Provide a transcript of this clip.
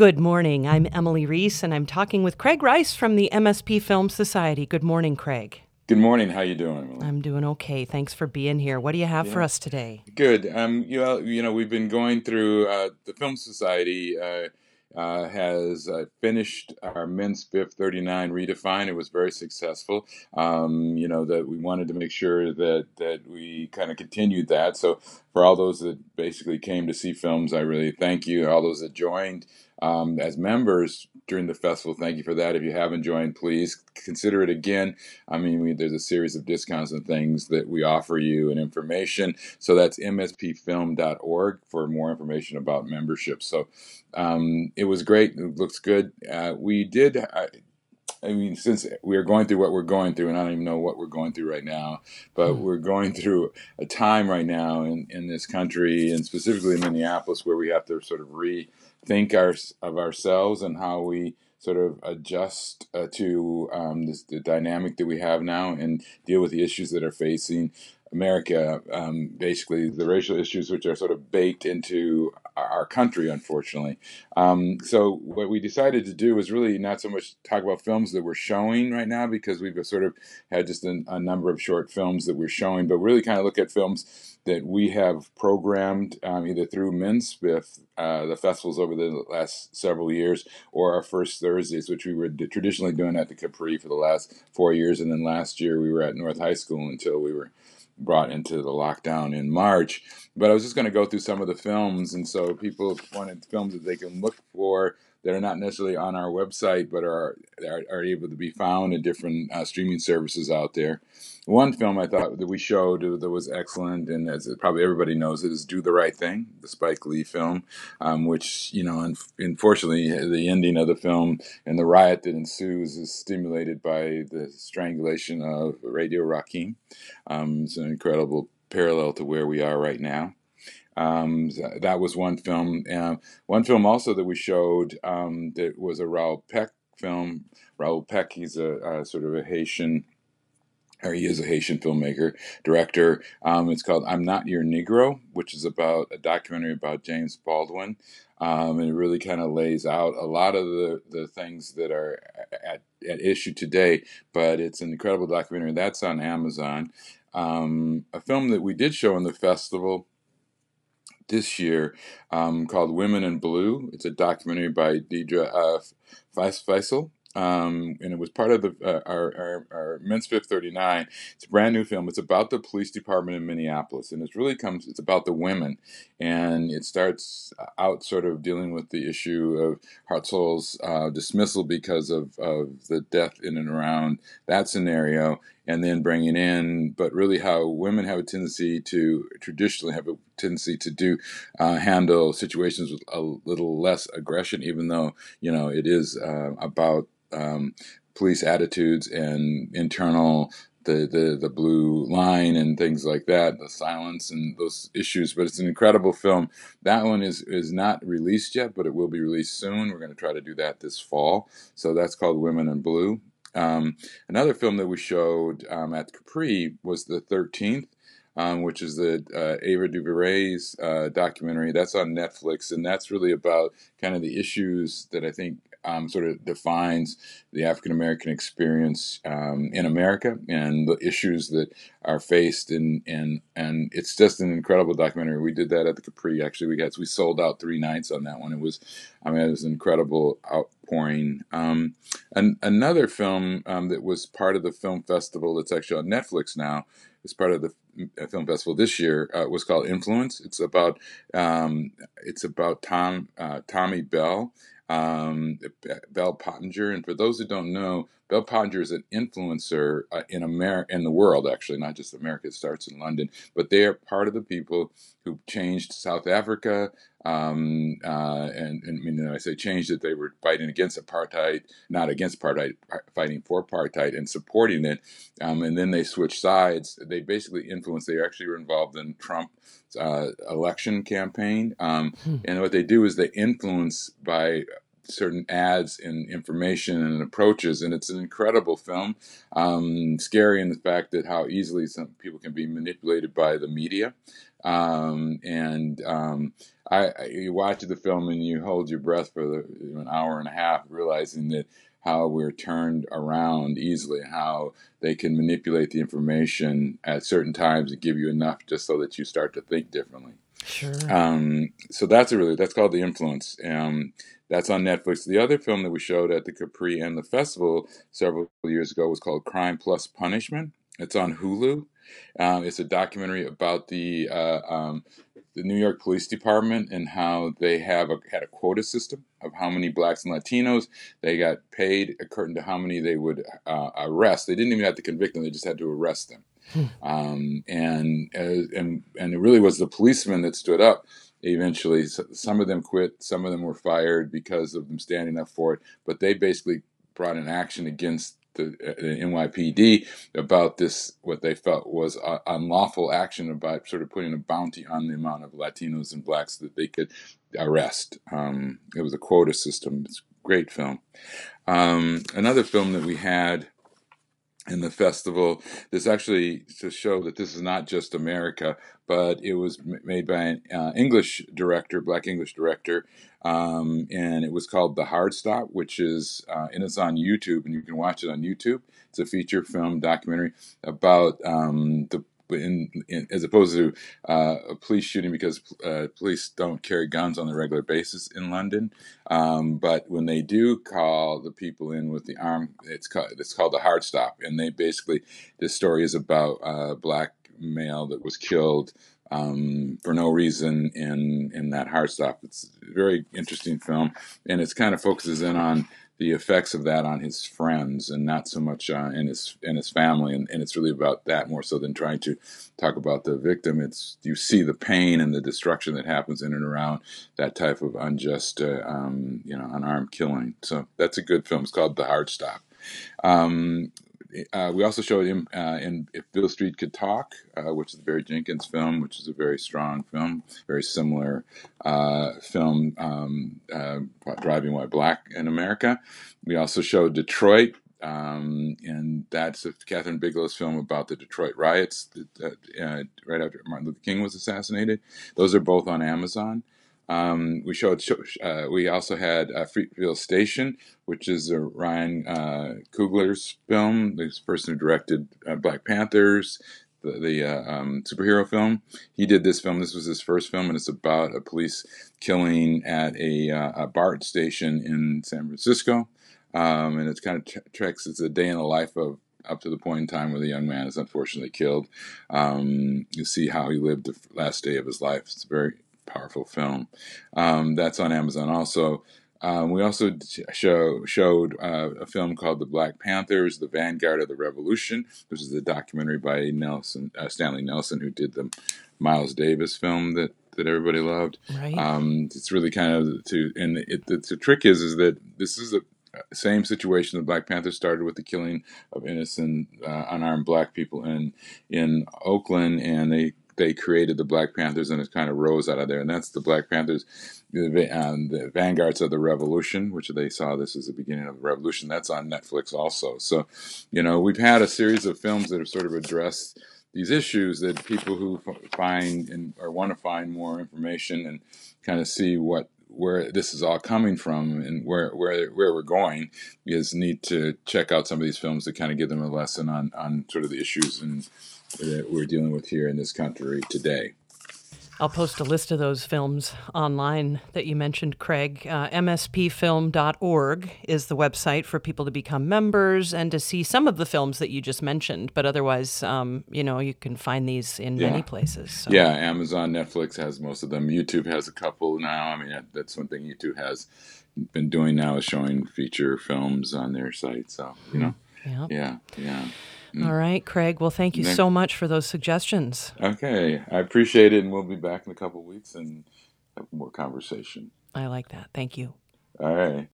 Good morning. I'm Emily Reese, and I'm talking with Craig Rice from the MSP Film Society. Good morning, Craig. Good morning. How you doing? Emily? I'm doing okay. Thanks for being here. What do you have yeah. for us today? Good. Um, you know, you know, we've been going through uh, the Film Society. Uh, uh, has uh, finished our MnSPIF 39 redefined. It was very successful. Um, you know that we wanted to make sure that that we kind of continued that. So for all those that basically came to see films, I really thank you. All those that joined um, as members during the festival, thank you for that. If you haven't joined, please consider it again. I mean, we, there's a series of discounts and things that we offer you and information. So that's mspfilm.org for more information about membership. So um, it was great. It looks good. Uh, we did. Uh, I mean, since we are going through what we're going through, and I don't even know what we're going through right now, but hmm. we're going through a time right now in, in this country, and specifically in Minneapolis, where we have to sort of rethink our, of ourselves and how we sort of adjust uh, to um, this, the dynamic that we have now and deal with the issues that are facing America, um, basically the racial issues which are sort of baked into our country, unfortunately. Um, so what we decided to do was really not so much talk about films that we're showing right now because we've sort of had just a, a number of short films that we're showing, but really kind of look at films that we have programmed um, either through MnSPIF, uh, the festivals over the last several years, or our first Thursdays, which we were traditionally doing at the Capri for the last four years, and then last year we were at North High School until we were brought into the lockdown in March. But I was just going to go through some of the films, and so people wanted films that they can look for that are not necessarily on our website, but are are, are able to be found in different uh, streaming services out there. One film I thought that we showed that was excellent, and as probably everybody knows, it is "Do the Right Thing," the Spike Lee film, um, which you know, unfortunately, the ending of the film and the riot that ensues is stimulated by the strangulation of Radio Raheem. Um, it's an incredible parallel to where we are right now. Um, that was one film. Uh, one film also that we showed um, that was a Raoul Peck film. Raoul Peck, he's a, a, sort of a Haitian, or he is a Haitian filmmaker, director. Um, it's called I'm Not Your Negro, which is about a documentary about James Baldwin. Um, and it really kind of lays out a lot of the, the things that are at, at issue today, but it's an incredible documentary. That's on Amazon. Um, a film that we did show in the festival this year um, called Women in Blue. It's a documentary by Deirdre uh, Fishel. Um, and it was part of the uh, our, our, our MnSPIF 39. It's a brand new film. It's about the police department in Minneapolis, and it really comes. It's about the women, and it starts out sort of dealing with the issue of Harteau's uh, dismissal because of, of the death in and around that scenario, and then bringing in, but really how women have a tendency to traditionally have a tendency to do uh, handle situations with a little less aggression, even though you know it is uh, about um, police attitudes and internal the, the the blue line and things like that, the silence and those issues. But it's an incredible film. That one is is not released yet, but it will be released soon. We're going to try to do that this fall. So that's called Women in Blue. Um, another film that we showed um, at Capri was the 13th, um, which is the uh, Ava DuVernay's uh, documentary. That's on Netflix, and that's really about kind of the issues that I think um, sort of defines the African American experience um, in America and the issues that are faced. And and and it's just an incredible documentary. We did that at the Capri. Actually, we got we sold out three nights on that one. It was, I mean, it was an incredible outpouring. Um, an, another film um, that was part of the film festival that's actually on Netflix now is part of the uh, film festival this year uh, was called Influence. It's about um, it's about Tom uh, Tommy Bell um, Bell Pottinger. And for those who don't know, Bell Pottinger is an influencer uh, in America, in the world, actually, not just America. It starts in London, but they are part of the people who changed South Africa. Um, uh, and, and you know, I say changed it, they were fighting against apartheid, not against apartheid, fighting for apartheid and supporting it. Um, and then they switched sides. They basically influenced. They actually were involved in Trump uh, election campaign. Um, hmm. And what they do is they influence by certain ads and information and approaches. And it's an incredible film. Um, scary in the fact that how easily some people can be manipulated by the media. Um, and um, I, I you watch the film and you hold your breath for the, an hour and a half, realizing that how we're turned around easily, how they can manipulate the information at certain times and give you enough just so that you start to think differently. Sure. Um, so that's a really that's called the influence. Um, that's on Netflix. The other film that we showed at the Capri and the festival several years ago was called Crime Plus Punishment. It's on Hulu. Um, it's a documentary about the uh, um, the New York Police Department and how they have a, had a quota system of how many blacks and Latinos they got paid according to how many they would uh, arrest. They didn't even have to convict them; they just had to arrest them. Hmm. Um, and uh, and and it really was the policemen that stood up. Eventually, some of them quit, some of them were fired because of them standing up for it. But they basically brought an action against the, uh, the NYPD about this, what they felt was uh, unlawful action about sort of putting a bounty on the amount of Latinos and blacks that they could arrest. Um, it was a quota system. It's a great film. Um, another film that we had in the festival. This actually to show that this is not just America, but it was made by an uh, English director, black English director, um, and it was called The Hard Stop, which is uh, and it's on YouTube, and you can watch it on YouTube. It's a feature film documentary about um, the in, in, as opposed to uh, a police shooting because uh, police don't carry guns on a regular basis in London. Um, but when they do call the people in with the arm, it's called, it's called the hard stop. And they basically, this story is about a black male that was killed um, for no reason in in that hard stop. It's a very interesting film, and it kind of focuses in on the effects of that on his friends and not so much uh, in his in his family. And, and it's really about that more so than trying to talk about the victim. It's you see the pain and the destruction that happens in and around that type of unjust uh, um, you know unarmed killing. So that's a good film. It's called the hard stop. Um, uh, we also showed him uh, in If Beale Street Could Talk, uh, which is Barry Jenkins film, which is a very strong film, very similar uh, film, um, uh, Driving While Black in America. We also showed Detroit, um, and that's Kathryn Bigelow's film about the Detroit riots that, uh, right after Martin Luther King was assassinated. Those are both on Amazon. Um, we showed. Uh, we also had uh, Fruitvale Station, which is Ryan uh, Coogler's film. This person who directed uh, Black Panthers, the, the uh, um, superhero film. He did this film. This was his first film, and it's about a police killing at a, uh, a BART station in San Francisco. Um, and it's kind of tracks. It's a day in the life of up to the point in time where the young man is unfortunately killed. Um, you see how he lived the last day of his life. It's very powerful film. Um, that's on Amazon also. Um, we also show, showed uh, a film called The Black Panthers, The Vanguard of the Revolution, which is a documentary by Nelson uh, Stanley Nelson, who did the Miles Davis film that, that everybody loved. Right. Um, it's really kind of to, and it, the, the trick is, is that this is the same situation. The Black Panthers started with the killing of innocent, uh, unarmed black people in in Oakland, and they they created the Black Panthers, and it kind of rose out of there. And that's the Black Panthers, the, um, the vanguards of the revolution, which they saw this as the beginning of the revolution. That's on Netflix also. So, you know, we've had a series of films that have sort of addressed these issues that people who find and or want to find more information and kind of see what where this is all coming from and where where where we're going is need to check out some of these films to kind of give them a lesson on on sort of the issues and that we're dealing with here in this country today. I'll post a list of those films online that you mentioned, Craig. Uh, MSPfilm.org is the website for people to become members and to see some of the films that you just mentioned. But otherwise, um, you know, you can find these in yeah. many places. So. Yeah, Amazon, Netflix has most of them. YouTube has a couple now. I mean, that's one thing YouTube has been doing now is showing feature films on their site. So, you know, yeah, yeah. yeah. Mm. All right, Craig. Well, thank you Next. so much for those suggestions. Okay, I appreciate it, and we'll be back in a couple weeks and have more conversation. I like that. Thank you. All right.